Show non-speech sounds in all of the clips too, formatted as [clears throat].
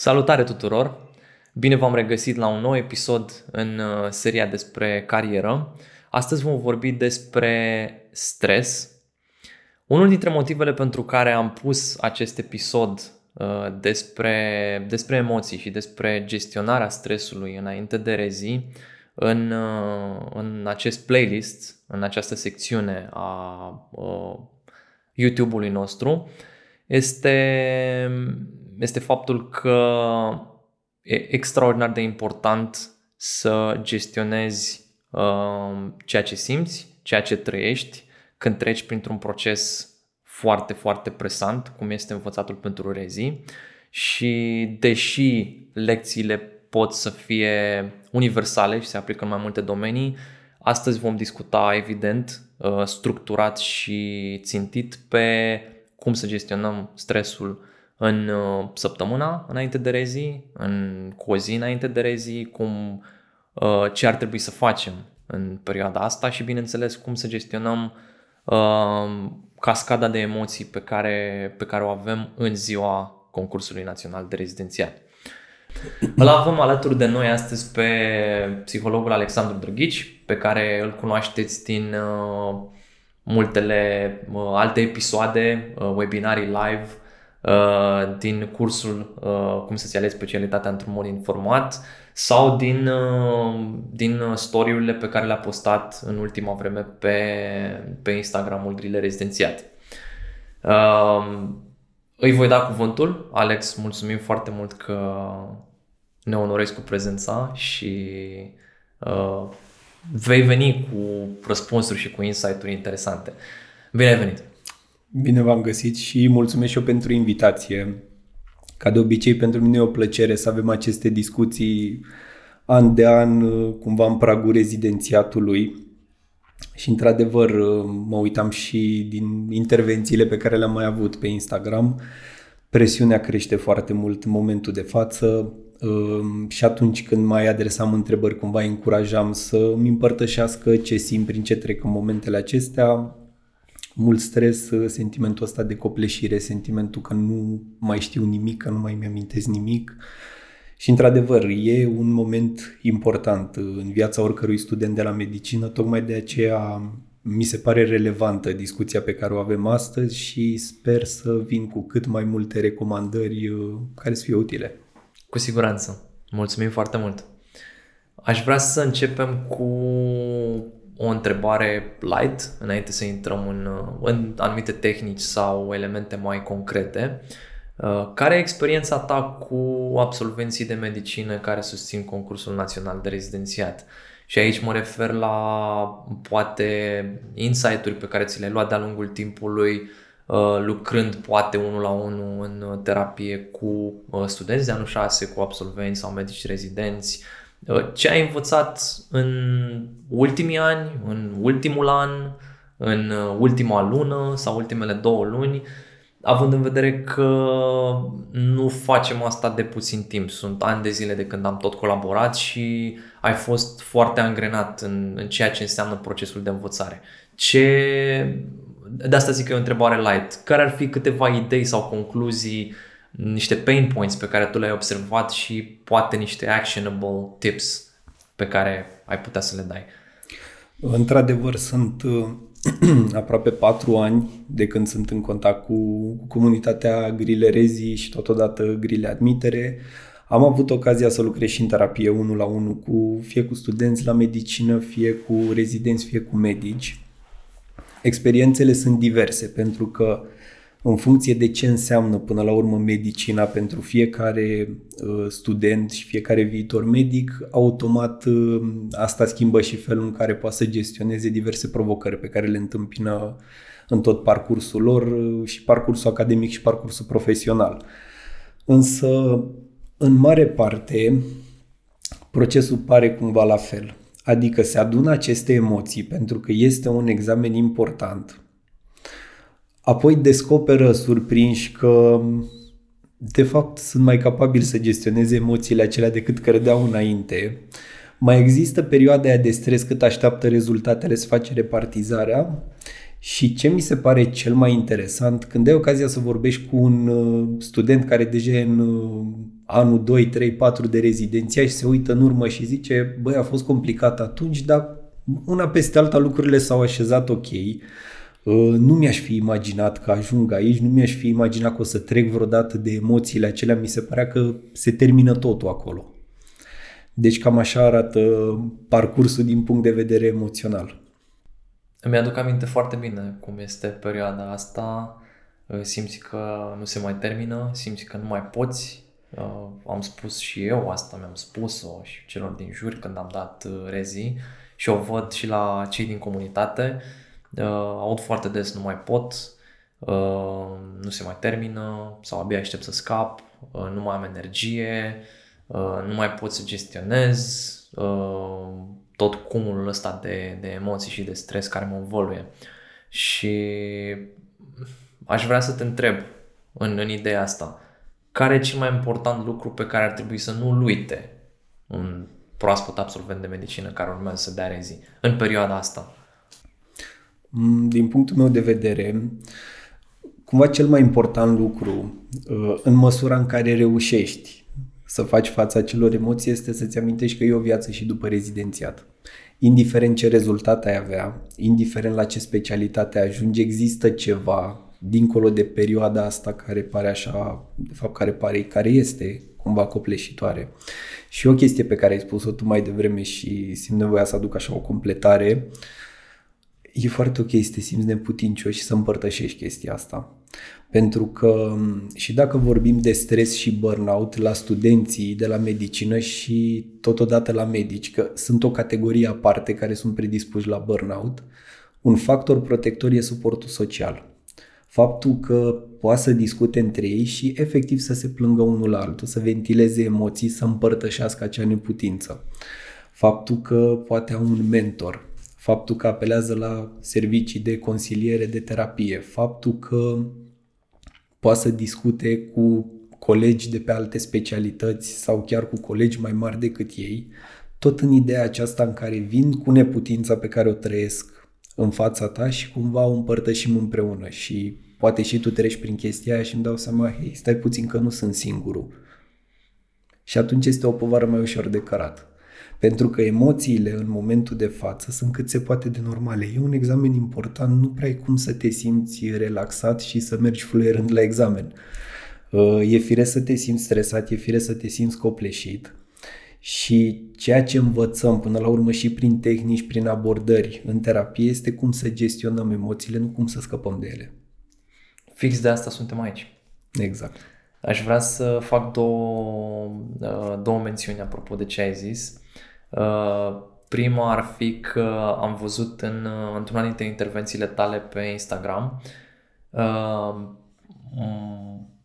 Salutare tuturor! Bine v-am regăsit la un nou episod în uh, seria despre carieră. Astăzi vom vorbi despre stres. Unul dintre motivele pentru care am pus acest episod uh, despre, despre emoții și despre gestionarea stresului înainte de rezi în, uh, în acest playlist, în această secțiune a YouTube-ului nostru, este, este faptul că e extraordinar de important să gestionezi uh, ceea ce simți, ceea ce trăiești când treci printr-un proces foarte, foarte presant, cum este învățatul pentru rezi. Și deși lecțiile pot să fie universale și se aplică în mai multe domenii, astăzi vom discuta evident uh, structurat și țintit pe cum să gestionăm stresul în uh, săptămâna înainte de rezi, în cu o zi înainte de rezi, cum, uh, ce ar trebui să facem în perioada asta și bineînțeles cum să gestionăm uh, cascada de emoții pe care, pe care o avem în ziua concursului național de rezidențiat. Îl avem alături de noi astăzi pe psihologul Alexandru Drăghici, pe care îl cunoașteți din uh, multele uh, alte episoade, uh, webinarii live, uh, din cursul uh, cum să-ți alegi specialitatea într-un mod informat sau din, uh, din story-urile pe care le-a postat în ultima vreme pe, pe Instagramul Grile Rezidențiat. Uh, îi voi da cuvântul. Alex, mulțumim foarte mult că ne onorezi cu prezența și uh, vei veni cu răspunsuri și cu insight-uri interesante. Bine ai venit! Bine v-am găsit și mulțumesc și eu pentru invitație. Ca de obicei, pentru mine e o plăcere să avem aceste discuții an de an, cumva în pragul rezidențiatului. Și într-adevăr mă uitam și din intervențiile pe care le-am mai avut pe Instagram. Presiunea crește foarte mult în momentul de față și atunci când mai adresam întrebări, cumva încurajam să îmi împărtășească ce simt prin ce trec în momentele acestea. Mult stres, sentimentul ăsta de copleșire, sentimentul că nu mai știu nimic, că nu mai mi-amintesc nimic. Și într-adevăr, e un moment important în viața oricărui student de la medicină, tocmai de aceea mi se pare relevantă discuția pe care o avem astăzi și sper să vin cu cât mai multe recomandări uh, care să fie utile. Cu siguranță. Mulțumim foarte mult. Aș vrea să începem cu o întrebare light, înainte să intrăm în, în anumite tehnici sau elemente mai concrete. Uh, care e experiența ta cu absolvenții de medicină care susțin concursul național de rezidențiat? Și aici mă refer la poate insight-uri pe care ți le-ai luat de-a lungul timpului, Uh, lucrând poate unul la unul în uh, terapie cu uh, studenți de anul 6, cu absolvenți sau medici rezidenți. Ce ai învățat în ultimii ani, în ultimul an, în ultima lună sau ultimele două luni, având în vedere că nu facem asta de puțin timp. Sunt ani de zile de când am tot colaborat și ai fost foarte angrenat în, în ceea ce înseamnă procesul de învățare. Ce de asta zic că e o întrebare light. Care ar fi câteva idei sau concluzii, niște pain points pe care tu le-ai observat și poate niște actionable tips pe care ai putea să le dai? Într-adevăr, sunt uh, [clears throat] aproape patru ani de când sunt în contact cu comunitatea Grile Rezi și totodată Grile Admitere. Am avut ocazia să lucrez și în terapie unul la unul cu fie cu studenți la medicină, fie cu rezidenți, fie cu medici experiențele sunt diverse pentru că în funcție de ce înseamnă până la urmă medicina pentru fiecare uh, student și fiecare viitor medic, automat uh, asta schimbă și felul în care poate să gestioneze diverse provocări pe care le întâmpină în tot parcursul lor uh, și parcursul academic și parcursul profesional. Însă, în mare parte, procesul pare cumva la fel. Adică se adună aceste emoții pentru că este un examen important. Apoi descoperă surprinși că de fapt sunt mai capabili să gestioneze emoțiile acelea decât credeau înainte. Mai există perioada de stres cât așteaptă rezultatele să face repartizarea și ce mi se pare cel mai interesant, când ai ocazia să vorbești cu un uh, student care deja e în uh, anul 2, 3, 4 de rezidenția și se uită în urmă și zice, băi, a fost complicat atunci, dar una peste alta lucrurile s-au așezat ok. Uh, nu mi-aș fi imaginat că ajung aici, nu mi-aș fi imaginat că o să trec vreodată de emoțiile acelea, mi se părea că se termină totul acolo. Deci cam așa arată parcursul din punct de vedere emoțional. Îmi aduc aminte foarte bine cum este perioada asta. Uh, simți că nu se mai termină, simți că nu mai poți. Uh, am spus și eu asta, mi-am spus-o și celor din jur când am dat rezi și o văd și la cei din comunitate Uh, aud foarte des, nu mai pot, uh, nu se mai termină sau abia aștept să scap, uh, nu mai am energie, uh, nu mai pot să gestionez uh, tot cumulul ăsta de, de emoții și de stres care mă învăluie. Și aș vrea să te întreb în, în ideea asta, care e cel mai important lucru pe care ar trebui să nu-l uite un proaspăt absolvent de medicină care urmează să dea rezi în perioada asta? Mm, din punctul meu de vedere, cumva cel mai important lucru uh, în măsura în care reușești să faci fața acelor emoții este să-ți amintești că e o viață și după rezidențiat. Indiferent ce rezultat ai avea, indiferent la ce specialitate ajungi, există ceva dincolo de perioada asta care pare așa, de fapt care pare, care este cumva copleșitoare. Și o chestie pe care ai spus-o tu mai devreme și simt nevoia să aduc așa o completare, uh, e foarte ok să te simți neputincios și să împărtășești chestia asta. Pentru că și dacă vorbim de stres și burnout la studenții de la medicină și totodată la medici, că sunt o categorie aparte care sunt predispuși la burnout, un factor protector e suportul social. Faptul că poate să discute între ei și efectiv să se plângă unul la altul, să ventileze emoții, să împărtășească acea neputință. Faptul că poate au un mentor, faptul că apelează la servicii de consiliere, de terapie, faptul că poate să discute cu colegi de pe alte specialități sau chiar cu colegi mai mari decât ei, tot în ideea aceasta în care vin cu neputința pe care o trăiesc în fața ta și cumva o împărtășim împreună și poate și tu treci prin chestia aia și îmi dau seama, hei, stai puțin că nu sunt singurul. Și atunci este o povară mai ușor de cărat. Pentru că emoțiile în momentul de față sunt cât se poate de normale. E un examen important, nu prea ai cum să te simți relaxat și să mergi fluierând la examen. Uh, e fire să te simți stresat, e fire să te simți copleșit. Și ceea ce învățăm până la urmă și prin tehnici, prin abordări în terapie este cum să gestionăm emoțiile, nu cum să scăpăm de ele. Fix de asta suntem aici. Exact. Aș vrea să fac două, uh, două mențiuni apropo de ce ai zis. Uh, prima ar fi că am văzut în, uh, într-una dintre intervențiile tale pe Instagram uh,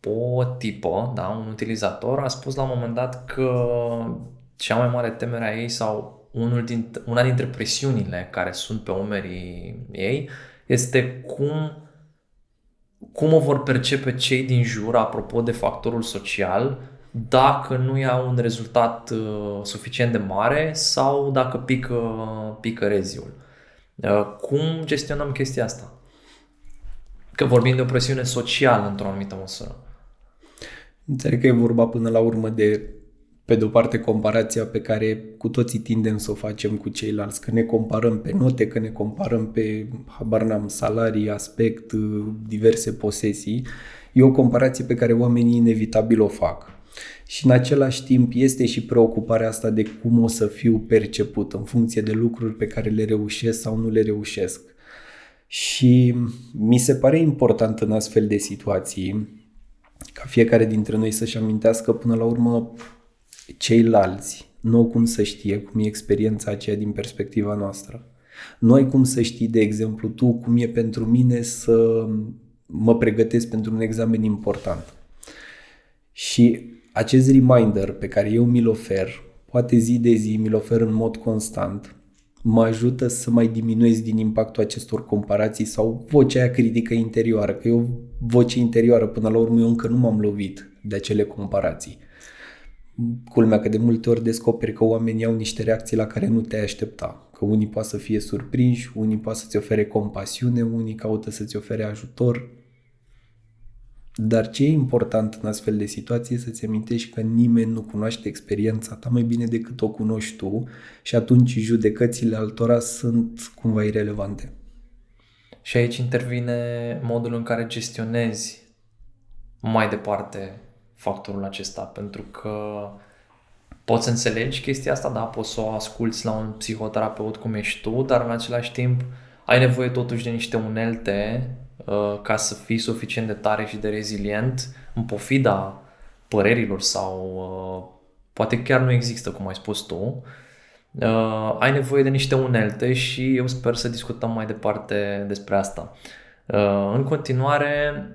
o tipă, da, un utilizator, a spus la un moment dat că cea mai mare temere a ei sau unul din, una dintre presiunile care sunt pe umerii ei este cum, cum o vor percepe cei din jur apropo de factorul social dacă nu ia un rezultat uh, suficient de mare sau dacă pică, pică reziul. Uh, cum gestionăm chestia asta? Că vorbim de o presiune socială într-o anumită măsură. Înțeleg că e vorba până la urmă de, pe de o parte, comparația pe care cu toții tindem să o facem cu ceilalți, că ne comparăm pe note, că ne comparăm pe, habar n-am, salarii, aspect, uh, diverse posesii. E o comparație pe care oamenii inevitabil o fac și în același timp este și preocuparea asta de cum o să fiu perceput în funcție de lucruri pe care le reușesc sau nu le reușesc. Și mi se pare important în astfel de situații ca fiecare dintre noi să-și amintească până la urmă ceilalți nu au cum să știe cum e experiența aceea din perspectiva noastră. Nu ai cum să știi, de exemplu, tu cum e pentru mine să mă pregătesc pentru un examen important. Și acest reminder pe care eu mi-l ofer, poate zi de zi, mi-l ofer în mod constant, mă ajută să mai diminuez din impactul acestor comparații sau vocea aia critică interioară, că e o voce interioară, până la urmă eu încă nu m-am lovit de acele comparații. Culmea că de multe ori descoperi că oamenii au niște reacții la care nu te-ai aștepta. Că unii poate să fie surprinși, unii poate să-ți ofere compasiune, unii caută să-ți ofere ajutor. Dar ce e important în astfel de situații e să-ți amintești că nimeni nu cunoaște experiența ta mai bine decât o cunoști tu și atunci judecățile altora sunt cumva irelevante. Și aici intervine modul în care gestionezi mai departe factorul acesta, pentru că poți să înțelegi chestia asta, da, poți să o asculți la un psihoterapeut cum ești tu, dar în același timp ai nevoie totuși de niște unelte uh, ca să fii suficient de tare și de rezilient în pofida părerilor sau uh, poate chiar nu există, cum ai spus tu, uh, ai nevoie de niște unelte și eu sper să discutăm mai departe despre asta. Uh, în continuare,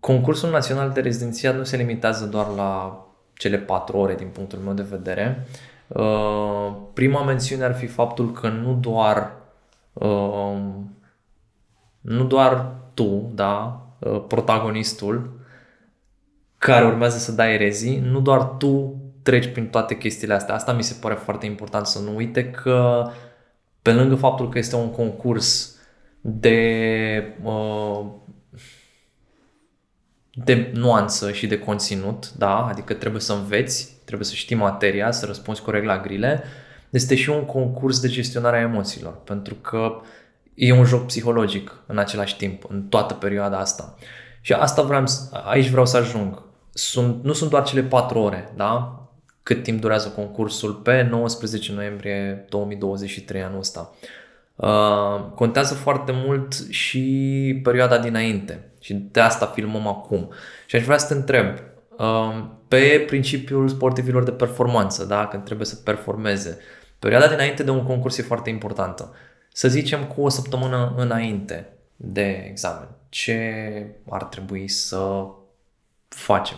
concursul național de rezidențiat nu se limitează doar la cele patru ore din punctul meu de vedere. Uh, prima mențiune ar fi faptul că nu doar uh, nu doar tu, da, uh, protagonistul care urmează să dai erezii, nu doar tu treci prin toate chestiile astea. Asta mi se pare foarte important să nu uite că pe lângă faptul că este un concurs de uh, de nuanță și de conținut, da, adică trebuie să înveți, trebuie să știi materia, să răspunzi corect la grile, este și un concurs de gestionare a emoțiilor, pentru că e un joc psihologic în același timp, în toată perioada asta. Și asta vreau, aici vreau să ajung. Sunt, nu sunt doar cele patru ore, da? Cât timp durează concursul pe 19 noiembrie 2023 anul ăsta. Uh, contează foarte mult și perioada dinainte. Și de asta filmăm acum. Și aș vrea să te întreb, um, pe principiul sportivilor de performanță, da? când trebuie să performeze, perioada dinainte de un concurs e foarte importantă. Să zicem cu o săptămână înainte de examen. Ce ar trebui să facem?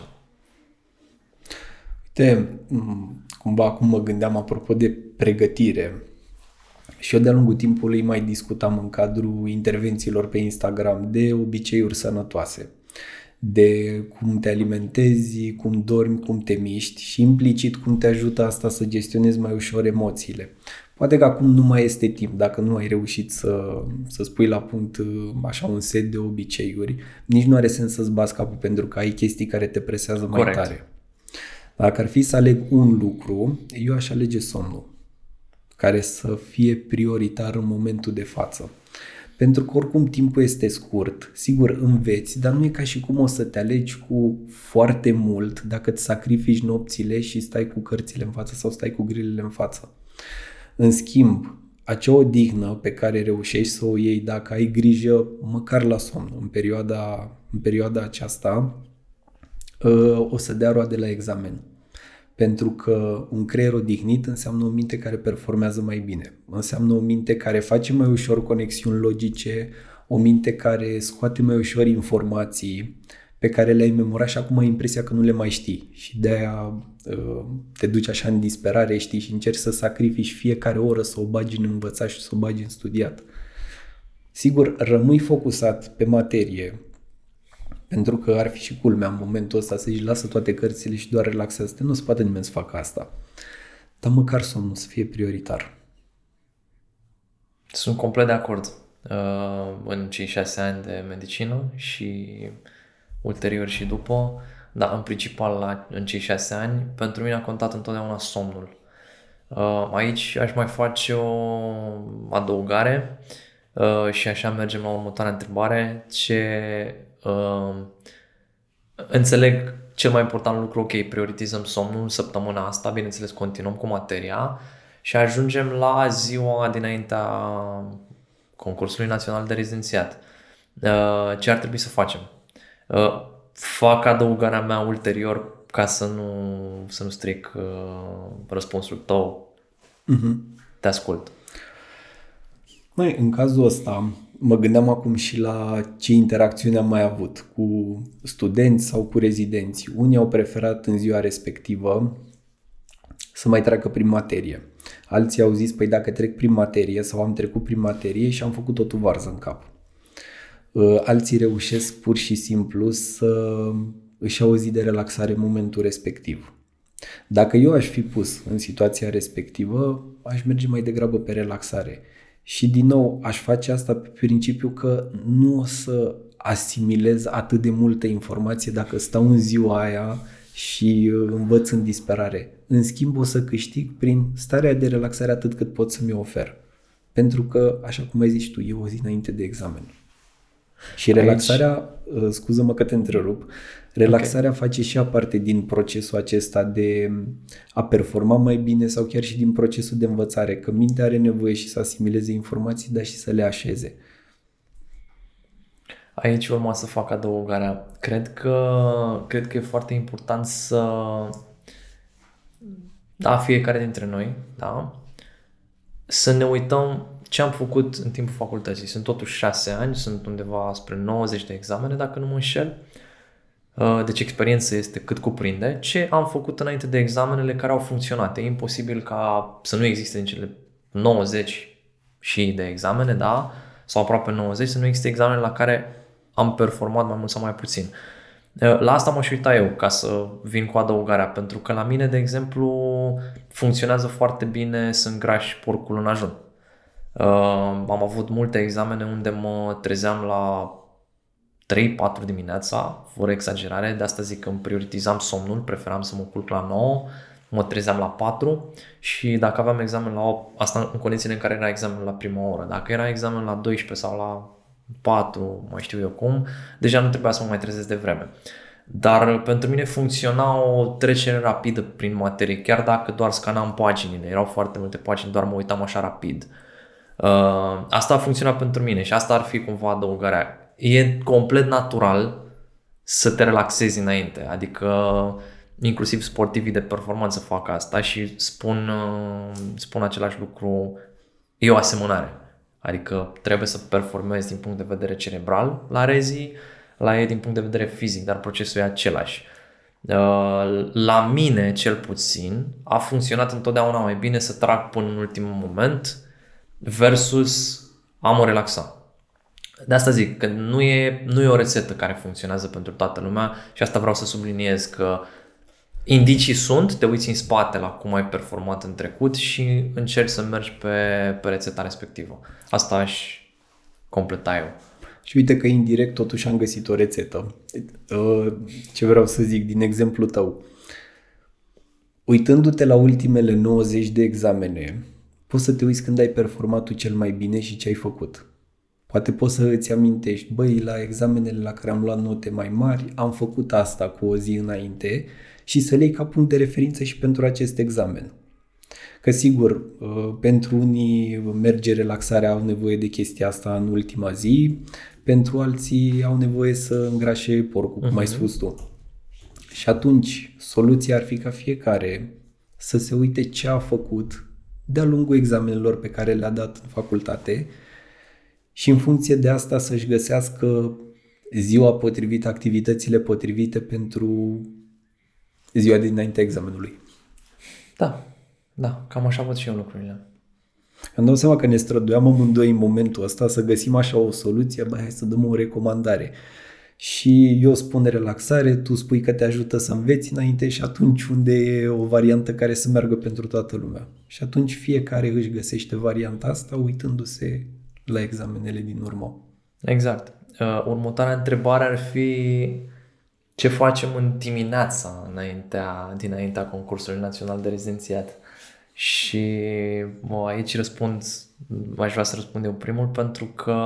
Uite, cumva acum mă gândeam apropo de pregătire și eu de-a lungul timpului mai discutam în cadrul intervențiilor pe Instagram de obiceiuri sănătoase, de cum te alimentezi, cum dormi, cum te miști și implicit cum te ajută asta să gestionezi mai ușor emoțiile. Poate că acum nu mai este timp, dacă nu ai reușit să, să spui la punct așa un set de obiceiuri, nici nu are sens să-ți bați capul pentru că ai chestii care te presează mai Corect. tare. Dacă ar fi să aleg un lucru, eu aș alege somnul care să fie prioritar în momentul de față. Pentru că oricum timpul este scurt, sigur înveți, dar nu e ca și cum o să te alegi cu foarte mult dacă îți sacrifici nopțile și stai cu cărțile în față sau stai cu grilele în față. În schimb, acea odihnă pe care reușești să o iei dacă ai grijă măcar la somn în perioada, în perioada aceasta, ă, o să dea roade la examen. Pentru că un creier odihnit înseamnă o minte care performează mai bine. Înseamnă o minte care face mai ușor conexiuni logice, o minte care scoate mai ușor informații pe care le-ai memorat și acum ai impresia că nu le mai știi. Și de-aia uh, te duci așa în disperare, știi, și încerci să sacrifici fiecare oră să o bagi în învățat și să o bagi în studiat. Sigur, rămâi focusat pe materie, pentru că ar fi și culmea în momentul ăsta să zici lasă toate cărțile și doar relaxează-te. Nu se poate nimeni să facă asta. Dar măcar somnul să fie prioritar. Sunt complet de acord. Uh, în cei șase ani de medicină și ulterior și după, dar în principal la, în cei șase ani, pentru mine a contat întotdeauna somnul. Uh, aici aș mai face o adăugare uh, și așa mergem la următoarea întrebare. Ce uh, înțeleg cel mai important lucru, ok, prioritizăm somnul săptămâna asta, bineînțeles continuăm cu materia și ajungem la ziua dinaintea concursului național de rezidențiat. Uh, ce ar trebui să facem? Uh, fac adăugarea mea ulterior ca să nu, să nu stric uh, răspunsul tău. Uh-huh. Te ascult. Mai, în cazul ăsta, mă gândeam acum și la ce interacțiune am mai avut cu studenți sau cu rezidenți. Unii au preferat în ziua respectivă să mai treacă prin materie. Alții au zis, păi dacă trec prin materie sau am trecut prin materie și am făcut totul varză în cap. Uh, alții reușesc pur și simplu să își au o zi de relaxare în momentul respectiv. Dacă eu aș fi pus în situația respectivă, aș merge mai degrabă pe relaxare. Și din nou aș face asta pe principiu că nu o să asimilez atât de multă informație dacă stau în ziua aia și uh, învăț în disperare. În schimb, o să câștig prin starea de relaxare atât cât pot să mi-o ofer. Pentru că, așa cum ai zis tu, e o zi înainte de examen. Și relaxarea, Aici... Uh, scuză-mă că te întrerup, relaxarea okay. face și parte din procesul acesta de a performa mai bine sau chiar și din procesul de învățare, că mintea are nevoie și să asimileze informații, dar și să le așeze. Aici urma să fac adăugarea. Cred că, cred că e foarte important să da, fiecare dintre noi, da, să ne uităm ce am făcut în timpul facultății. Sunt totuși șase ani, sunt undeva spre 90 de examene, dacă nu mă înșel. Uh, deci experiența este cât cuprinde. Ce am făcut înainte de examenele care au funcționat. E imposibil ca să nu existe în cele 90 și de examene, da, sau aproape 90, să nu existe examene la care am performat mai mult sau mai puțin. Uh, la asta m-aș uita eu ca să vin cu adăugarea, pentru că la mine, de exemplu, funcționează foarte bine să îngrași porcul în ajun. Uh, am avut multe examene unde mă trezeam la 3-4 dimineața, fără exagerare, de asta zic că îmi prioritizam somnul, preferam să mă culc la 9, mă trezeam la 4 și dacă aveam examen la 8, asta în condițiile în care era examen la prima oră, dacă era examen la 12 sau la 4, mai știu eu cum, deja nu trebuia să mă mai trezesc de vreme. Dar pentru mine funcționa o trecere rapidă prin materie, chiar dacă doar scanam paginile, erau foarte multe pagini, doar mă uitam așa rapid. Uh, asta a funcționat pentru mine și asta ar fi cumva adăugarea. E complet natural să te relaxezi înainte, adică inclusiv sportivii de performanță fac asta și spun, uh, spun același lucru, e o asemănare. Adică trebuie să performezi din punct de vedere cerebral la rezi, la ei din punct de vedere fizic, dar procesul e același. Uh, la mine, cel puțin, a funcționat întotdeauna mai bine să trag până în ultimul moment versus a mă relaxa. De asta zic că nu e, nu e o rețetă care funcționează pentru toată lumea și asta vreau să subliniez că indicii sunt, te uiți în spate la cum ai performat în trecut și încerci să mergi pe, pe rețeta respectivă. Asta aș completa eu. Și uite că indirect totuși am găsit o rețetă. Uh, ce vreau să zic din exemplu tău. Uitându-te la ultimele 90 de examene, poți să te uiți când ai performat tu cel mai bine și ce ai făcut. Poate poți să îți amintești, băi, la examenele la care am luat note mai mari, am făcut asta cu o zi înainte și să le iei ca punct de referință și pentru acest examen. Că sigur, uh, pentru unii merge relaxarea, au nevoie de chestia asta în ultima zi, pentru alții au nevoie să îngrașe porcul, cum uh-huh. ai mhm. spus tu. Și atunci, soluția ar fi ca fiecare să se uite ce a făcut de-a lungul examenelor pe care le-a dat în facultate și în funcție de asta să-și găsească ziua potrivită, activitățile potrivite pentru ziua dinainte examenului. Da, da, cam așa văd și eu lucrurile. Îmi dau seama că ne străduiam amândoi în momentul ăsta să găsim așa o soluție, băi, hai să dăm o recomandare. Și eu spun relaxare, tu spui că te ajută să înveți înainte și atunci unde e o variantă care să meargă pentru toată lumea. Și atunci fiecare își găsește varianta asta uitându-se la examenele din urmă. Exact. Uh, următoarea întrebare ar fi ce facem în dimineața înaintea, dinaintea concursului național de rezidențiat. Și mă, aici răspund, aș vrea să răspund eu primul pentru că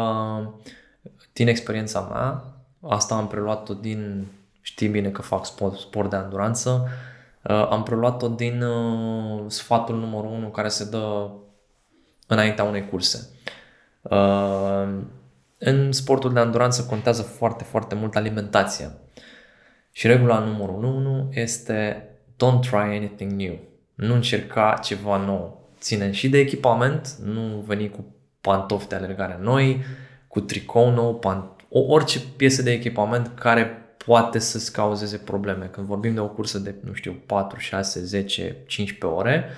din experiența mea, asta am preluat-o din, știi bine că fac sport, sport de anduranță, uh, am preluat-o din uh, sfatul numărul 1 care se dă înaintea unei curse. Uh, în sportul de anduranță contează foarte, foarte mult alimentația. Și regula numărul 1 este don't try anything new. Nu încerca ceva nou. Ține și de echipament, nu veni cu pantofi de alergare noi, cu tricou nou, pant- o, orice piesă de echipament care poate să-ți cauzeze probleme. Când vorbim de o cursă de, nu știu, 4, 6, 10, 15 ore,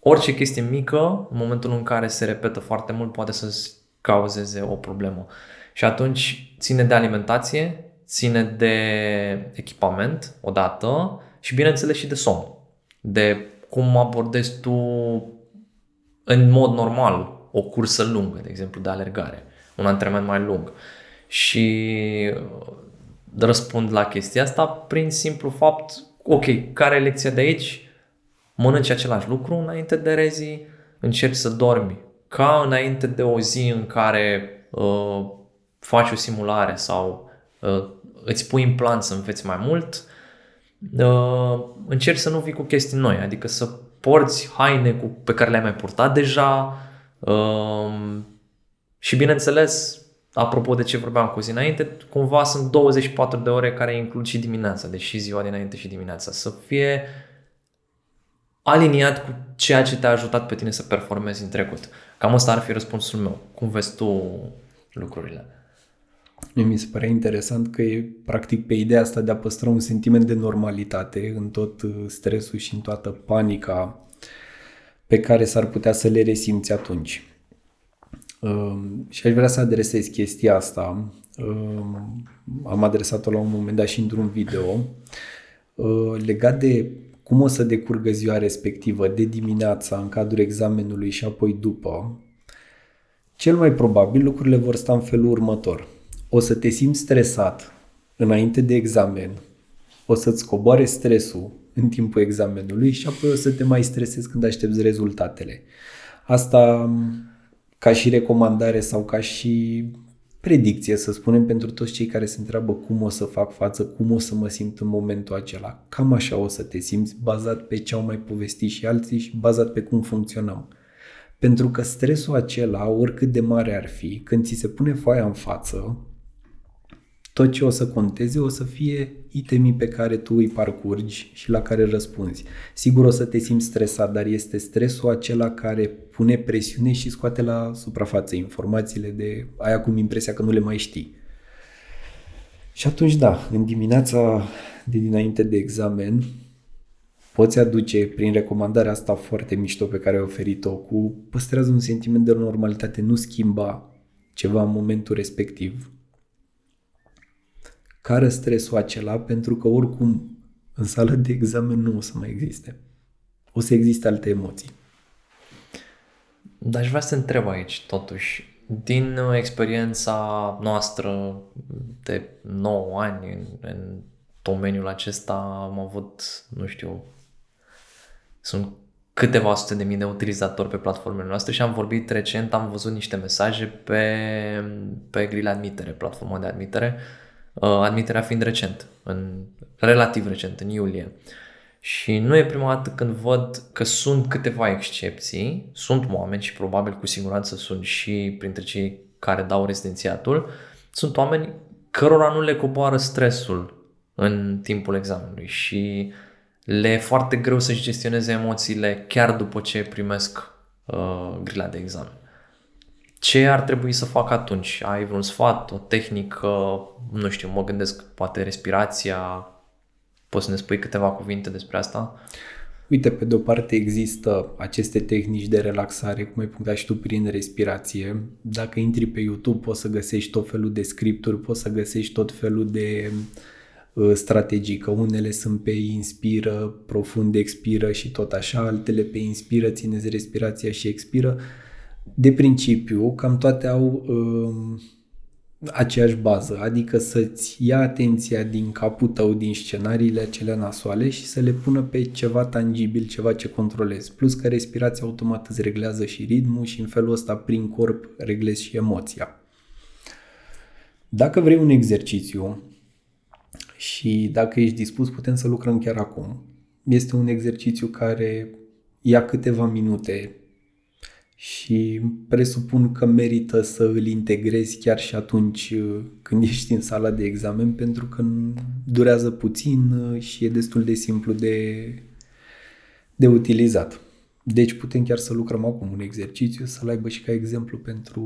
orice chestie mică, în momentul în care se repetă foarte mult, poate să-ți cauzeze o problemă. Și atunci ține de alimentație, ține de echipament, odată, și bineînțeles și de somn. De cum abordezi tu în mod normal o cursă lungă, de exemplu, de alergare, un antrenament mai lung. Și uh, răspund la chestia asta prin simplu fapt, ok, care e lecția de aici? Mănânci același lucru înainte de rezi, încerci să dormi ca înainte de o zi în care uh, faci o simulare sau uh, îți pui în plan să înveți mai mult, uh, încerci să nu vii cu chestii noi, adică să porți haine cu, pe care le-ai mai purtat deja uh, și bineînțeles, apropo de ce vorbeam cu zi înainte, cumva sunt 24 de ore care includ și dimineața, deci și ziua dinainte și dimineața, să fie aliniat cu ceea ce te-a ajutat pe tine să performezi în trecut. Cam asta ar fi răspunsul meu. Cum vezi tu lucrurile? Mi se pare interesant că e practic pe ideea asta de a păstra un sentiment de normalitate în tot uh, stresul și în toată panica pe care s-ar putea să le resimți atunci. Um, și aș vrea să adresez chestia asta. Um, am adresat-o la un moment dat și într-un video uh, legat de cum o să decurgă ziua respectivă de dimineața în cadrul examenului și apoi după. Cel mai probabil lucrurile vor sta în felul următor. O să te simți stresat înainte de examen, o să-ți coboare stresul în timpul examenului și apoi o să te mai stresezi când aștepți rezultatele. Asta ca și recomandare sau ca și predicție, să spunem, pentru toți cei care se întreabă cum o să fac față, cum o să mă simt în momentul acela. Cam așa o să te simți, bazat pe ce au mai povestit și alții și bazat pe cum funcționăm. Pentru că stresul acela, oricât de mare ar fi, când ți se pune foaia în față, tot ce o să conteze o să fie itemii pe care tu îi parcurgi și la care răspunzi. Sigur o să te simți stresat, dar este stresul acela care pune presiune și scoate la suprafață informațiile de aia cum impresia că nu le mai știi. Și atunci, da, în dimineața de dinainte de examen, poți aduce prin recomandarea asta foarte mișto pe care ai oferit-o cu păstrează un sentiment de normalitate, nu schimba ceva în momentul respectiv, care stresul acela, pentru că oricum în sală de examen nu o să mai existe. O să existe alte emoții. Dar aș vrea să întreb aici, totuși, din experiența noastră de 9 ani în, în domeniul acesta, am avut, nu știu, sunt câteva sute de mii de utilizatori pe platformele noastre și am vorbit recent, am văzut niște mesaje pe, pe Grill Admitere, platforma de admitere, Uh, admiterea fiind recent, în, relativ recent, în iulie. Și nu e prima dată când văd că sunt câteva excepții, sunt oameni și probabil cu siguranță sunt și printre cei care dau rezidențiatul, sunt oameni cărora nu le coboară stresul în timpul examenului și le e foarte greu să-și gestioneze emoțiile chiar după ce primesc uh, grila de examen ce ar trebui să fac atunci? Ai vreun sfat, o tehnică, nu știu, mă gândesc, poate respirația, poți să ne spui câteva cuvinte despre asta? Uite, pe de o parte există aceste tehnici de relaxare, cum ai punctat și tu prin respirație. Dacă intri pe YouTube poți să găsești tot felul de scripturi, poți să găsești tot felul de uh, strategii, că unele sunt pe inspiră, profund expiră și tot așa, altele pe inspiră, țineți respirația și expiră de principiu, cam toate au uh, aceeași bază, adică să-ți ia atenția din capul tău, din scenariile acelea nasoale și să le pună pe ceva tangibil, ceva ce controlezi. Plus că respirația automat îți reglează și ritmul și în felul ăsta prin corp reglezi și emoția. Dacă vrei un exercițiu și dacă ești dispus, putem să lucrăm chiar acum. Este un exercițiu care ia câteva minute și presupun că merită să îl integrezi chiar și atunci uh, când ești în sala de examen pentru că durează puțin uh, și e destul de simplu de, de utilizat. Deci putem chiar să lucrăm acum un exercițiu, să-l aibă și ca exemplu pentru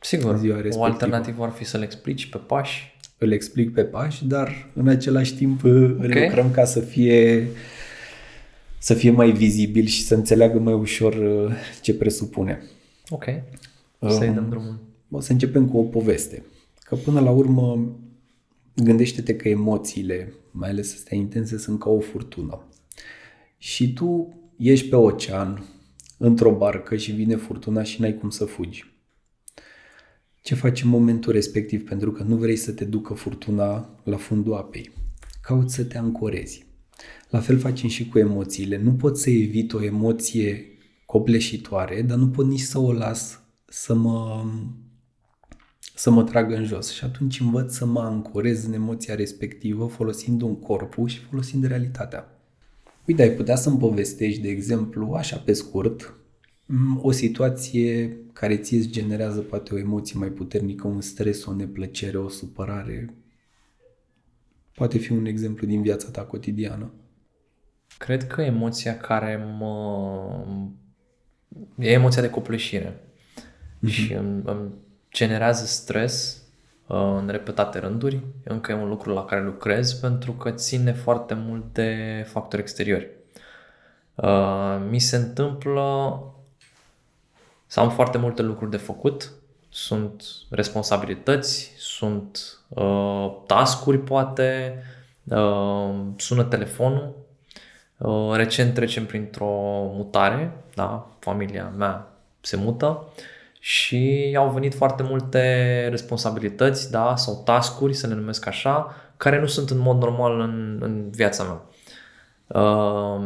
Sigur, ziua respectivă. o alternativă ar fi să-l explici pe pași. Îl explic pe pași, dar în același timp uh, okay. îl lucrăm ca să fie să fie mai vizibil și să înțeleagă mai ușor uh, ce presupune. Ok. Să-i dăm drumul. O să începem cu o poveste. Că până la urmă gândește-te că emoțiile, mai ales astea intense, sunt ca o furtună. Și tu ești pe ocean, într-o barcă și vine furtuna și n-ai cum să fugi. Ce faci în momentul respectiv pentru că nu vrei să te ducă furtuna la fundul apei? Cauți să te ancorezi. La fel facem și cu emoțiile. Nu pot să evit o emoție copleșitoare, dar nu pot nici să o las să mă, să mă tragă în jos. Și atunci învăț să mă ancorez în emoția respectivă folosind un corpul și folosind realitatea. Uite, ai putea să-mi povestești, de exemplu, așa pe scurt, o situație care ție îți generează poate o emoție mai puternică, un stres, o neplăcere, o supărare. Poate fi un exemplu din viața ta cotidiană. Cred că emoția care mă... e emoția de copleșire. Mm-hmm. Și îmi, îmi generează stres uh, în repetate rânduri. Încă e un lucru la care lucrez pentru că ține foarte mult de factori exteriori. Uh, mi se întâmplă să am foarte multe lucruri de făcut, sunt responsabilități, sunt uh, tascuri poate, uh, sună telefonul. Uh, recent trecem printr-o mutare, da, familia mea se mută și au venit foarte multe responsabilități, da, sau tascuri, să le numesc așa, care nu sunt în mod normal în, în viața mea. Uh,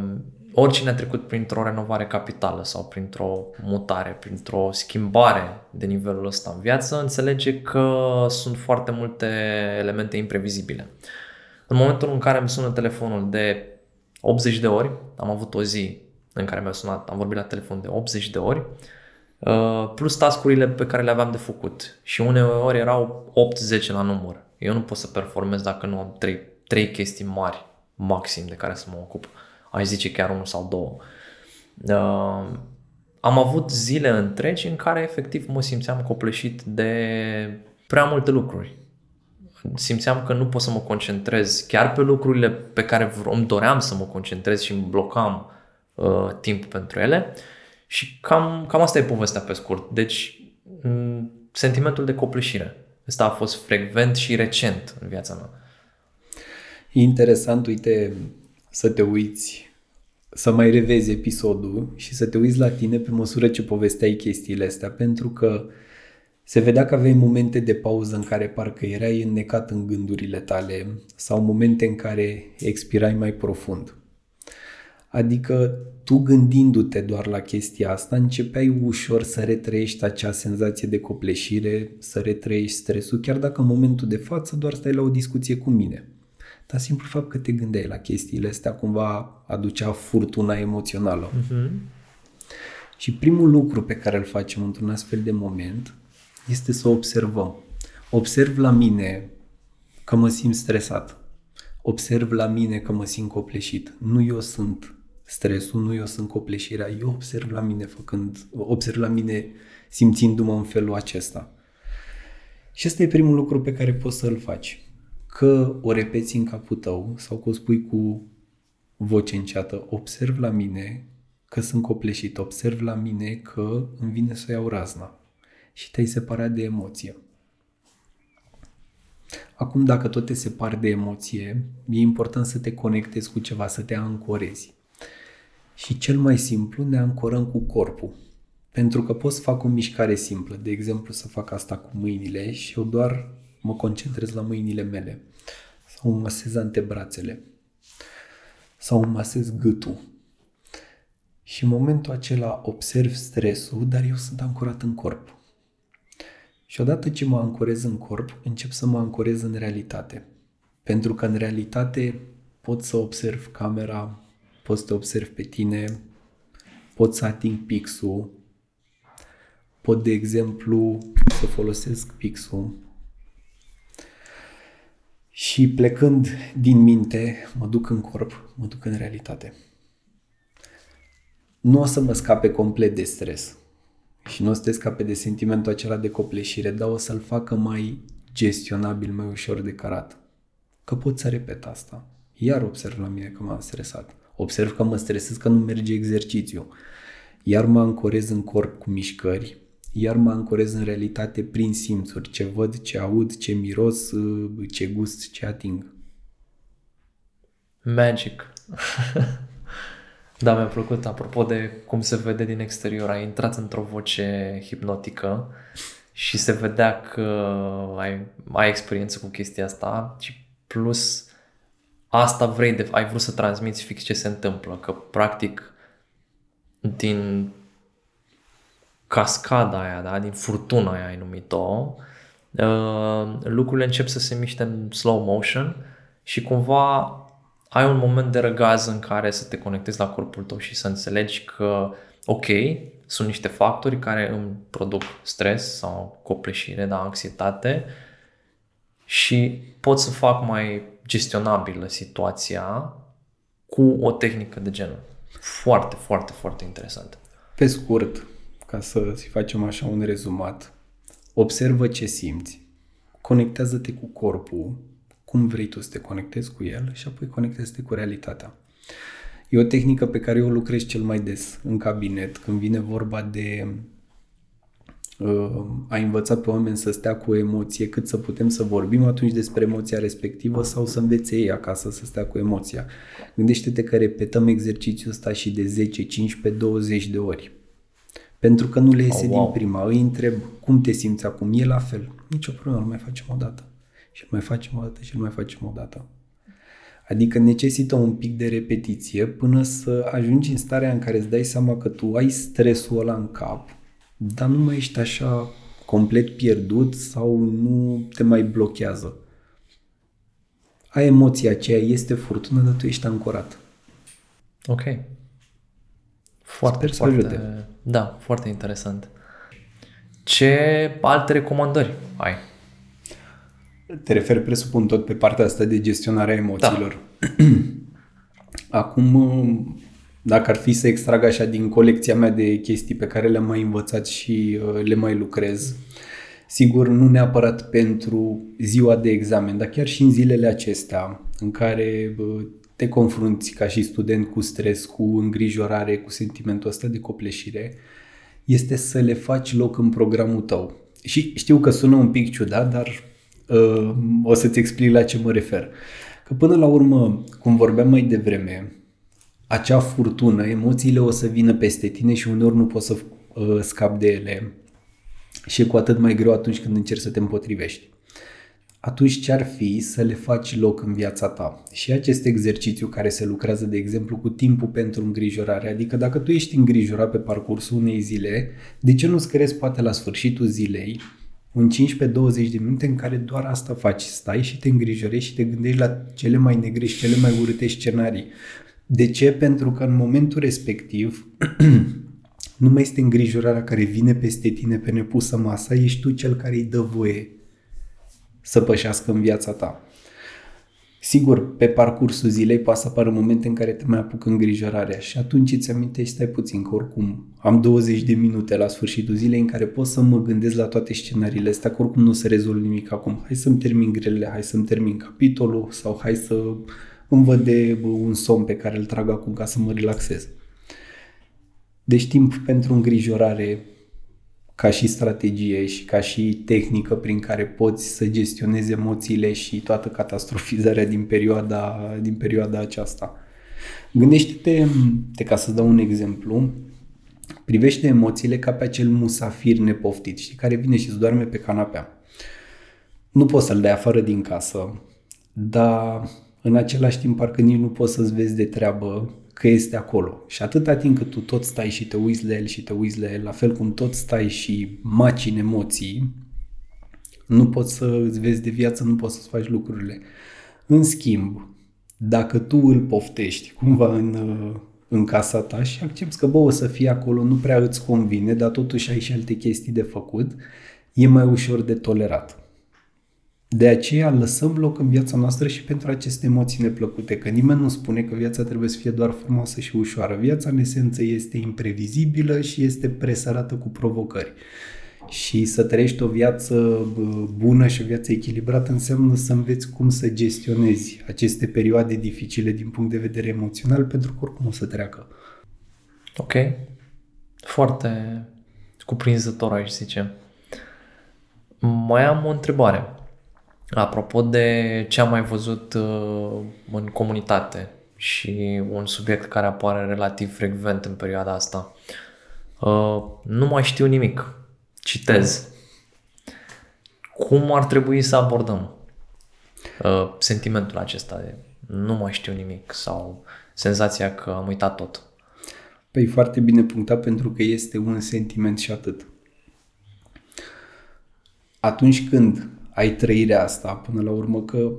oricine a trecut printr-o renovare capitală sau printr-o mutare, printr-o schimbare de nivelul ăsta în viață, înțelege că sunt foarte multe elemente imprevizibile. În momentul în care îmi sună telefonul de 80 de ori, am avut o zi în care mi-a sunat, am vorbit la telefon de 80 de ori, uh, plus tascurile pe care le aveam de făcut. Și uneori erau 8-10 la număr. Eu nu pot să performez dacă nu am 3, 3 chestii mari maxim de care să mă ocup aș zice chiar unul sau două. Uh, am avut zile întregi în care efectiv mă simțeam copleșit de prea multe lucruri. Simțeam că nu pot să mă concentrez chiar pe lucrurile pe care îmi doream să mă concentrez și îmi blocam uh, timp pentru ele. Și cam, cam asta e povestea pe scurt. Deci, m- sentimentul de copleșire. Ăsta a fost frecvent și recent în viața mea. E interesant, uite, să te uiți, să mai revezi episodul și să te uiți la tine pe măsură ce povesteai chestiile astea, pentru că se vedea că aveai momente de pauză în care parcă erai înnecat în gândurile tale sau momente în care expirai mai profund. Adică tu gândindu-te doar la chestia asta, începeai ușor să retrăiești acea senzație de copleșire, să retrăiești stresul, chiar dacă în momentul de față doar stai la o discuție cu mine dar simplu fapt că te gândeai la chestiile astea cumva aducea furtuna emoțională. Uh-huh. Și primul lucru pe care îl facem într-un astfel de moment este să observăm. Observ la mine că mă simt stresat. Observ la mine că mă simt copleșit. Nu eu sunt stresul, nu eu sunt copleșirea. Eu observ la mine făcând, observ la mine simțindu-mă în felul acesta. Și ăsta e primul lucru pe care poți să-l faci că o repeți în capul tău sau că o spui cu voce înceată, observ la mine că sunt copleșit, observ la mine că îmi vine să iau razna și te-ai separat de emoție. Acum, dacă tot te separi de emoție, e important să te conectezi cu ceva, să te ancorezi. Și cel mai simplu, ne ancorăm cu corpul. Pentru că pot să fac o mișcare simplă, de exemplu să fac asta cu mâinile și eu doar mă concentrez la mâinile mele sau îmi masez antebrațele sau îmi masez gâtul. Și în momentul acela observ stresul, dar eu sunt ancorat în corp. Și odată ce mă ancorez în corp, încep să mă ancorez în realitate. Pentru că în realitate pot să observ camera, pot să te observ pe tine, pot să ating pixul, pot de exemplu să folosesc pixul și plecând din minte, mă duc în corp, mă duc în realitate. Nu o să mă scape complet de stres și nu o să te scape de sentimentul acela de copleșire, dar o să-l facă mai gestionabil, mai ușor de carat. Că pot să repet asta. Iar observ la mine că m-am stresat. Observ că mă stresez că nu merge exercițiu. Iar mă ancorez în corp cu mișcări iar mă ancorez în realitate prin simțuri, ce văd, ce aud, ce miros, ce gust, ce ating. Magic. [laughs] da, mi-a plăcut. Apropo de cum se vede din exterior, ai intrat într-o voce hipnotică și se vedea că ai, ai experiență cu chestia asta și plus asta vrei, de, ai vrut să transmiți fix ce se întâmplă, că practic din cascada aia, da? din furtuna aia ai numit-o, uh, lucrurile încep să se miște în slow motion și cumva ai un moment de răgaz în care să te conectezi la corpul tău și să înțelegi că, ok, sunt niște factori care îmi produc stres sau copleșire, da, anxietate și pot să fac mai gestionabilă situația cu o tehnică de genul. Foarte, foarte, foarte interesant. Pe scurt, ca să-ți facem așa un rezumat, observă ce simți, conectează-te cu corpul, cum vrei tu să te conectezi cu el și apoi conectează-te cu realitatea. E o tehnică pe care eu lucrez cel mai des în cabinet, când vine vorba de uh, a învăța pe oameni să stea cu o emoție, cât să putem să vorbim atunci despre emoția respectivă sau să învețe ei acasă să stea cu emoția. Gândește-te că repetăm exercițiul ăsta și de 10, 15, 20 de ori. Pentru că nu le iese oh, wow. din prima. Îi întreb cum te simți acum. E la fel. Nici o problemă, nu mai facem o dată. Și mai facem o dată și mai facem o dată. Adică necesită un pic de repetiție până să ajungi în starea în care îți dai seama că tu ai stresul ăla în cap, dar nu mai ești așa complet pierdut sau nu te mai blochează. Ai emoția aceea, este furtună, dar tu ești ancorat. Ok. Foarte, Sper foarte, ajute. Da, foarte interesant. Ce alte recomandări ai? Te referi, presupun, tot pe partea asta de gestionarea emoțiilor. Da. [clears throat] Acum, dacă ar fi să extrag așa din colecția mea de chestii pe care le-am mai învățat și uh, le mai lucrez, sigur, nu neapărat pentru ziua de examen, dar chiar și în zilele acestea în care uh, te confrunți ca și student cu stres, cu îngrijorare, cu sentimentul ăsta de copleșire, este să le faci loc în programul tău. Și știu că sună un pic ciudat, dar uh, o să-ți explic la ce mă refer. Că până la urmă, cum vorbeam mai devreme, acea furtună, emoțiile o să vină peste tine și uneori nu poți să uh, scapi de ele. Și e cu atât mai greu atunci când încerci să te împotrivești atunci ce ar fi să le faci loc în viața ta? Și acest exercițiu care se lucrează, de exemplu, cu timpul pentru îngrijorare, adică dacă tu ești îngrijorat pe parcursul unei zile, de ce nu-ți crezi poate la sfârșitul zilei un 15-20 de minute în care doar asta faci, stai și te îngrijorezi și te gândești la cele mai negre și cele mai urâte scenarii. De ce? Pentru că în momentul respectiv [clears throat] nu mai este îngrijorarea care vine peste tine pe nepusă masa, ești tu cel care îi dă voie să pășească în viața ta. Sigur, pe parcursul zilei poate să apară momente în care te mai apucă îngrijorarea și atunci îți amintești, stai puțin, că oricum am 20 de minute la sfârșitul zilei în care pot să mă gândesc la toate scenariile astea, că oricum nu o să rezolv nimic acum. Hai să-mi termin grele, hai să-mi termin capitolul sau hai să îmi văd de un somn pe care îl trag acum ca să mă relaxez. Deci timp pentru îngrijorare ca și strategie și ca și tehnică prin care poți să gestionezi emoțiile și toată catastrofizarea din perioada, din perioada aceasta. Gândește-te, te, ca să dau un exemplu, privește emoțiile ca pe acel musafir nepoftit, știi, care vine și îți doarme pe canapea. Nu poți să-l dai afară din casă, dar în același timp parcă nici nu poți să-ți vezi de treabă că este acolo. Și atâta timp cât tu tot stai și te uiți la el și te uiți la el, la fel cum tot stai și maci în emoții, nu poți să îți vezi de viață, nu poți să-ți faci lucrurile. În schimb, dacă tu îl poftești cumva în, în casa ta și accepti că, bă, o să fie acolo, nu prea îți convine, dar totuși ai și alte chestii de făcut, e mai ușor de tolerat. De aceea lăsăm loc în viața noastră și pentru aceste emoții neplăcute, că nimeni nu spune că viața trebuie să fie doar frumoasă și ușoară. Viața în esență este imprevizibilă și este presărată cu provocări. Și să trăiești o viață bună și o viață echilibrată înseamnă să înveți cum să gestionezi aceste perioade dificile din punct de vedere emoțional, pentru că oricum o să treacă. Ok. Foarte cuprinzător, aș zice. Mai am o întrebare. Apropo de ce am mai văzut uh, în comunitate și un subiect care apare relativ frecvent în perioada asta, uh, nu mai știu nimic. Citez. cum ar trebui să abordăm uh, sentimentul acesta de nu mai știu nimic sau senzația că am uitat tot? Păi foarte bine punctat pentru că este un sentiment și atât. Atunci când ai trăirea asta, până la urmă că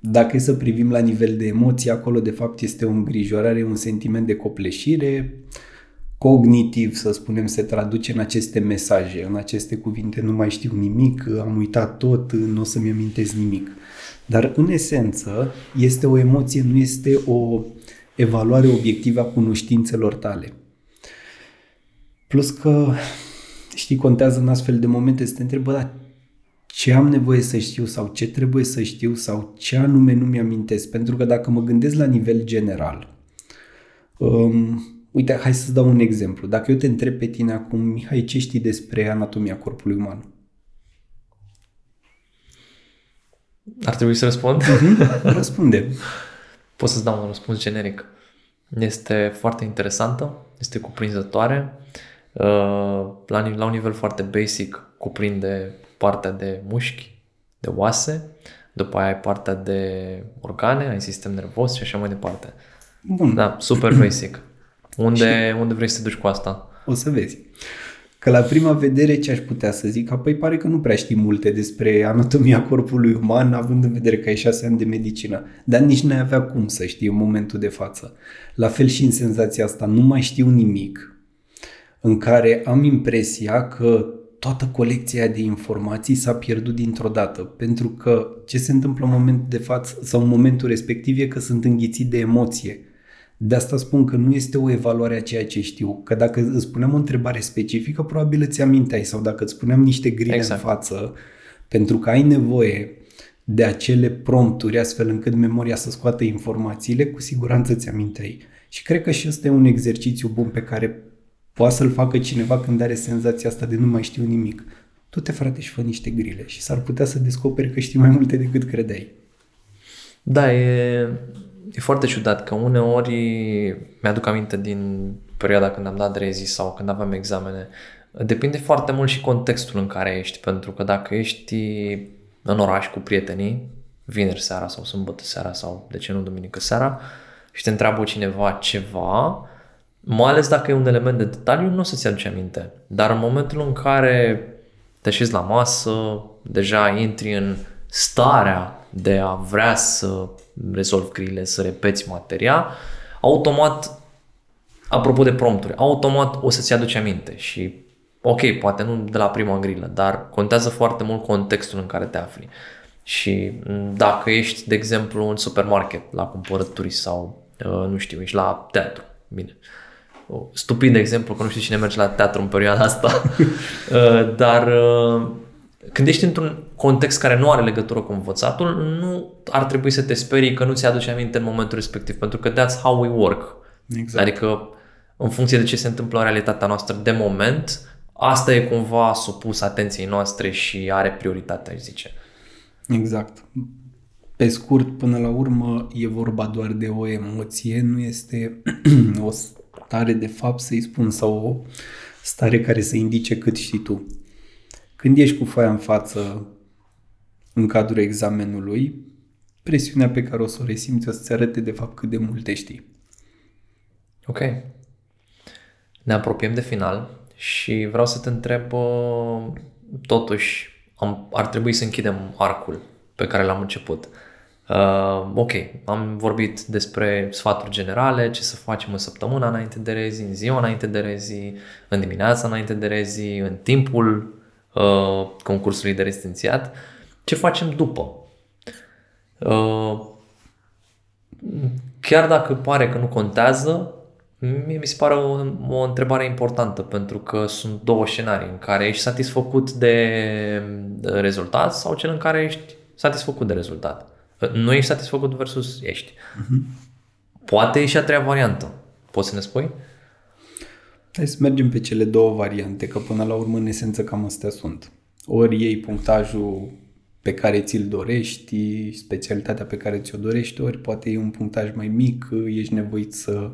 dacă e să privim la nivel de emoții, acolo de fapt este o îngrijorare, un sentiment de copleșire, cognitiv, să spunem, se traduce în aceste mesaje, în aceste cuvinte, nu mai știu nimic, am uitat tot, nu o să-mi amintesc nimic. Dar în esență este o emoție, nu este o evaluare obiectivă a cunoștințelor tale. Plus că, știi, contează în astfel de momente să te întrebă, dar ce am nevoie să știu sau ce trebuie să știu sau ce anume nu mi-amintesc. Pentru că dacă mă gândesc la nivel general, um, uite, hai să dau un exemplu. Dacă eu te întreb pe tine acum, Mihai, ce știi despre anatomia corpului uman? Ar trebui să răspund? Mhm. Răspunde. [laughs] Pot să-ți dau un răspuns generic. Este foarte interesantă, este cuprinzătoare. Uh, la, la un nivel foarte basic cuprinde partea de mușchi, de oase, după aia ai partea de organe, ai sistem nervos și așa mai departe. Bun. Da, super [clears throat] basic. Unde, unde vrei să te duci cu asta? O să vezi. Că la prima vedere ce aș putea să zic? Apoi pare că nu prea știi multe despre anatomia corpului uman, având în vedere că ai șase ani de medicină. Dar nici n-ai avea cum să știi în momentul de față. La fel și în senzația asta, nu mai știu nimic, în care am impresia că toată colecția de informații s-a pierdut dintr-o dată, pentru că ce se întâmplă în momentul de față sau în momentul respectiv e că sunt înghițit de emoție. De asta spun că nu este o evaluare a ceea ce știu, că dacă îți spuneam o întrebare specifică, probabil îți aminteai sau dacă îți spuneam niște grile exact. în față, pentru că ai nevoie de acele prompturi astfel încât memoria să scoată informațiile, cu siguranță ți aminteai. Și cred că și ăsta e un exercițiu bun pe care poate să-l facă cineva când are senzația asta de nu mai știu nimic. Tu te frate și fă niște grile și s-ar putea să descoperi că știi mai multe decât credeai. Da, e, e foarte ciudat că uneori mi-aduc aminte din perioada când am dat rezi sau când aveam examene. Depinde foarte mult și contextul în care ești, pentru că dacă ești în oraș cu prietenii, vineri seara sau sâmbătă seara sau de ce nu duminică seara și te întreabă cineva ceva, mai ales dacă e un element de detaliu, nu o să-ți aduce aminte. Dar în momentul în care te așezi la masă, deja intri în starea de a vrea să rezolvi grile, să repeți materia, automat, apropo de prompturi, automat o să-ți aduce aminte și ok, poate nu de la prima grilă, dar contează foarte mult contextul în care te afli. Și dacă ești, de exemplu, în supermarket la cumpărături sau, uh, nu știu, ești la teatru, bine, stupid exemplu, că nu știu cine merge la teatru în perioada asta, [laughs] uh, dar uh, când ești într-un context care nu are legătură cu învățatul, nu ar trebui să te sperii că nu ți aduce aminte în momentul respectiv, pentru că that's how we work. Exact. Adică, în funcție de ce se întâmplă în realitatea noastră de moment, asta e cumva supus atenției noastre și are prioritate, aș zice. Exact. Pe scurt, până la urmă, e vorba doar de o emoție, nu este [clears throat] o stare de fapt, să-i spun, sau o stare care să indice cât știi tu. Când ești cu foaia în față în cadrul examenului, presiunea pe care o să o resimți o să-ți arate de fapt cât de multe știi. Ok. Ne apropiem de final și vreau să te întreb, totuși, am, ar trebui să închidem arcul pe care l-am început. Uh, ok, am vorbit despre sfaturi generale, ce să facem în săptămâna înainte de rezi, în ziua înainte de rezi, în dimineața înainte de rezi, în timpul uh, concursului de rezidențiat. Ce facem după? Uh, chiar dacă pare că nu contează, mie mi se pare o, o întrebare importantă pentru că sunt două scenarii în care ești satisfăcut de rezultat sau cel în care ești satisfăcut de rezultat. Nu ești satisfăcut versus ești. Uh-huh. Poate e și a treia variantă. Poți să ne spui? Hai să mergem pe cele două variante, că până la urmă, în esență, cam astea sunt. Ori iei punctajul pe care ți-l dorești, specialitatea pe care ți-o dorești, ori poate e un punctaj mai mic, ești nevoit să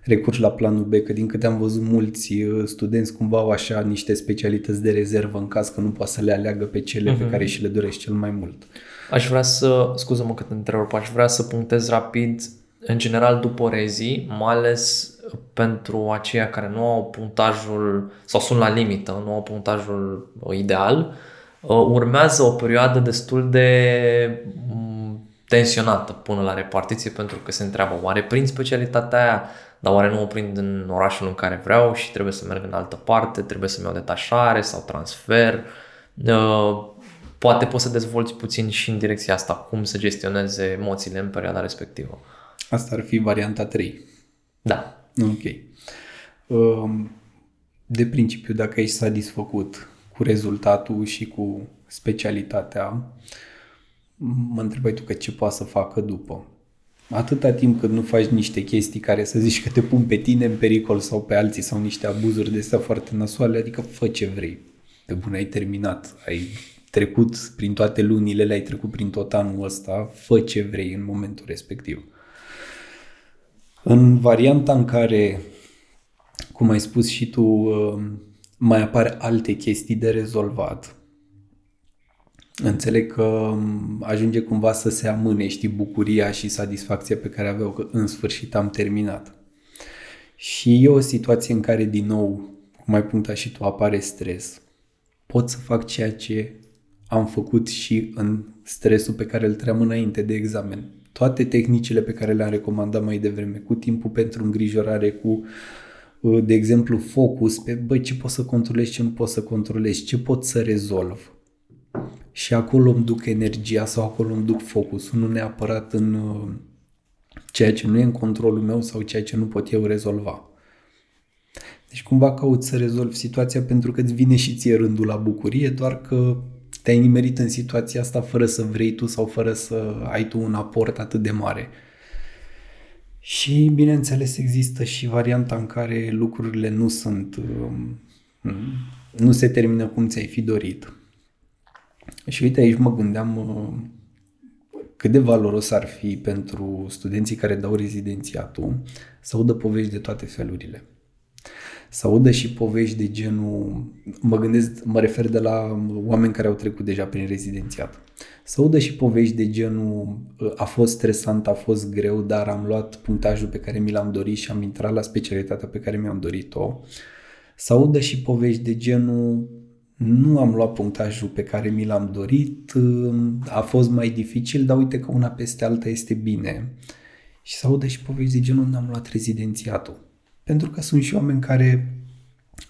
recurgi la planul B, că din câte am văzut mulți uh, studenți cumva au așa niște specialități de rezervă în caz că nu poate să le aleagă pe cele uh-huh. pe mhm. care și le dorește cel mai mult. Aș vrea să, scuză-mă că te întrerup, aș vrea să punctez rapid, în general după rezii, mai ales pentru aceia care nu au punctajul sau sunt la limită, nu au punctajul ideal, uh, urmează o perioadă destul de mm, tensionată până la repartiție pentru că se întreabă oare prind specialitatea aia, dar oare nu o prind în orașul în care vreau și trebuie să merg în altă parte, trebuie să-mi iau detașare sau transfer. Uh, poate poți să dezvolți puțin și în direcția asta, cum să gestioneze emoțiile în perioada respectivă. Asta ar fi varianta 3. Da. Ok. Um, de principiu, dacă ești satisfăcut cu rezultatul și cu specialitatea, mă întrebai tu că ce poate să facă după. Atâta timp cât nu faci niște chestii care să zici că te pun pe tine în pericol sau pe alții sau niște abuzuri de astea foarte nasoale, adică fă ce vrei. Pe bun, ai terminat, ai trecut prin toate lunile, le-ai trecut prin tot anul ăsta, fă ce vrei în momentul respectiv. În varianta în care, cum ai spus și tu, um, mai apar alte chestii de rezolvat, înțeleg că um, ajunge cumva să se amâne, știi, bucuria și satisfacția pe care aveau că în sfârșit am terminat. Și e o situație în care, din nou, cum ai punctat și tu, apare stres. Pot să fac ceea ce am făcut și în stresul pe care îl tream înainte de examen toate tehnicile pe care le-am recomandat mai devreme, cu timpul pentru îngrijorare, cu, uh, de exemplu, focus pe, băi, ce pot să controlez, ce nu pot să controlez, ce pot să rezolv. Și acolo îmi duc energia sau acolo îmi duc focusul, nu neapărat în uh, ceea ce nu e în controlul meu sau ceea ce nu pot eu rezolva. Deci cumva caut să rezolv situația pentru că îți vine și ție rândul la bucurie, doar că te-ai nimerit în situația asta fără să vrei tu sau fără să ai tu un aport atât de mare. Și, bineînțeles, există și varianta în care lucrurile nu sunt, um, nu se termină cum ți-ai fi dorit. Și uite, aici mă gândeam uh, cât de valoros ar fi pentru studenții care dau rezidențiatul să audă povești de toate felurile să audă și povești de genul, mă gândesc, mă refer de la oameni care au trecut deja prin rezidențiat, să audă și povești de genul, a fost stresant, a fost greu, dar am luat punctajul pe care mi l-am dorit și am intrat la specialitatea pe care mi-am dorit-o, să audă și povești de genul, nu am luat punctajul pe care mi l-am dorit, a fost mai dificil, dar uite că una peste alta este bine. Și să audă și povești de genul, n-am luat rezidențiatul pentru că sunt și oameni care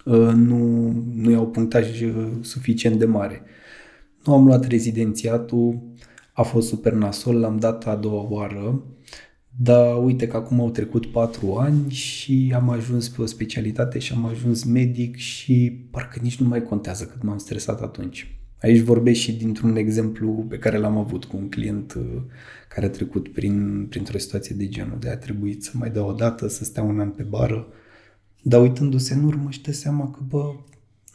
uh, nu, nu iau punctaj uh, suficient de mare. Nu am luat rezidențiatul, a fost super nasol, l-am dat a doua oară, dar uite că acum au trecut patru ani și am ajuns pe o specialitate și am ajuns medic și parcă nici nu mai contează cât m-am stresat atunci. Aici vorbesc și dintr-un exemplu pe care l-am avut cu un client uh, care a trecut prin, printr-o situație de genul, de a trebuit să mai dea o dată, să stea un an pe bară, dar uitându-se în urmă și dă seama că, bă,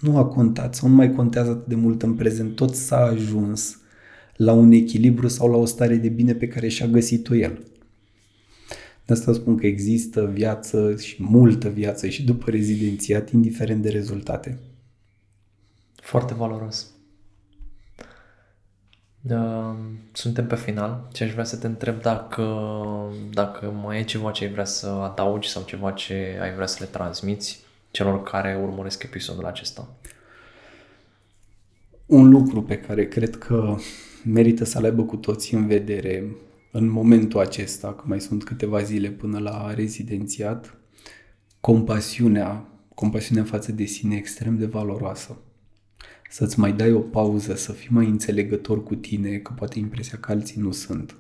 nu a contat sau nu mai contează atât de mult în prezent, tot s-a ajuns la un echilibru sau la o stare de bine pe care și-a găsit-o el. De asta spun că există viață și multă viață și după rezidențiat, indiferent de rezultate. Foarte valoros. Suntem pe final și aș vrea să te întreb dacă, dacă mai e ceva ce ai vrea să adaugi sau ceva ce ai vrea să le transmiți celor care urmăresc episodul acesta. Un lucru pe care cred că merită să-l aibă cu toții în vedere în momentul acesta, că mai sunt câteva zile până la rezidențiat, compasiunea, compasiunea față de sine extrem de valoroasă să-ți mai dai o pauză, să fii mai înțelegător cu tine, că poate impresia că alții nu sunt.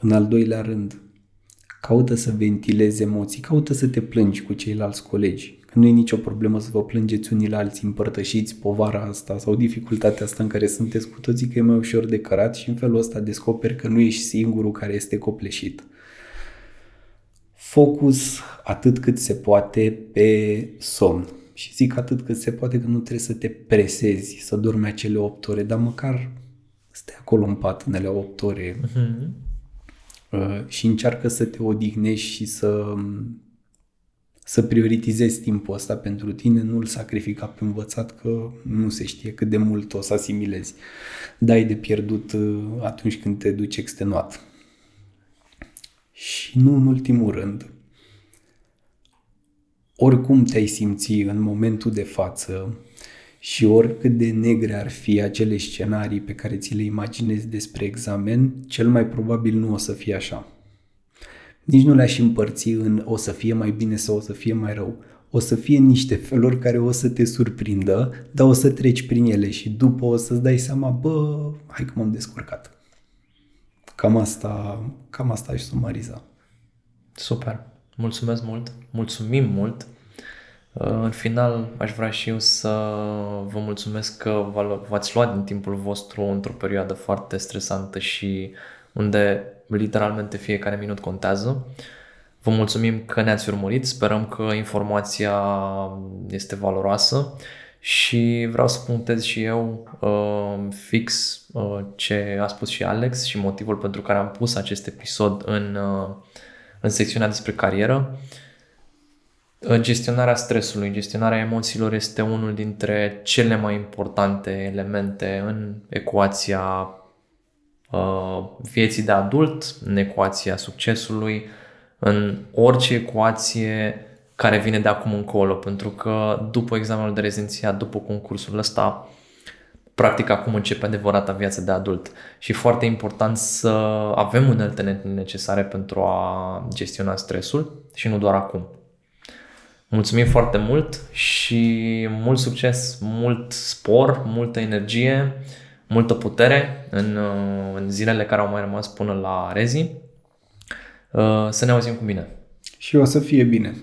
În al doilea rând, caută să ventilezi emoții, caută să te plângi cu ceilalți colegi. Că nu e nicio problemă să vă plângeți unii la alții, împărtășiți povara asta sau dificultatea asta în care sunteți cu toții, că e mai ușor de cărat și în felul ăsta descoperi că nu ești singurul care este copleșit. Focus atât cât se poate pe somn și zic atât cât se poate că nu trebuie să te presezi să dormi acele 8 ore, dar măcar stai acolo în pat în alea 8 ore uh-huh. și încearcă să te odihnești și să să prioritizezi timpul ăsta pentru tine, nu-l sacrifica pe învățat că nu se știe cât de mult o să asimilezi. Dai de pierdut uh, atunci când te duci extenuat. Și nu în ultimul rând, oricum te-ai simți în momentul de față și oricât de negre ar fi acele scenarii pe care ți le imaginezi despre examen, cel mai probabil nu o să fie așa. Nici nu le-aș împărți în o să fie mai bine sau o să fie mai rău. O să fie niște feluri care o să te surprindă, dar o să treci prin ele și după o să-ți dai seama, bă, hai că m-am descurcat. Cam asta, cam asta aș sumariza. Super. Mulțumesc mult. Mulțumim mult. În final, aș vrea și eu să vă mulțumesc că v-ați luat din timpul vostru într-o perioadă foarte stresantă și unde literalmente fiecare minut contează. Vă mulțumim că ne-ați urmărit, sperăm că informația este valoroasă și vreau să punctez și eu uh, fix uh, ce a spus și Alex și motivul pentru care am pus acest episod în, uh, în secțiunea despre carieră. Gestionarea stresului, gestionarea emoțiilor este unul dintre cele mai importante elemente în ecuația uh, vieții de adult, în ecuația succesului, în orice ecuație care vine de acum încolo, pentru că după examenul de rezidențiat, după concursul ăsta, practic acum începe adevărata viață de adult și foarte important să avem uneltele necesare pentru a gestiona stresul și nu doar acum. Mulțumim foarte mult și mult succes, mult spor, multă energie, multă putere în, în zilele care au mai rămas până la rezi. Să ne auzim cu bine! Și o să fie bine!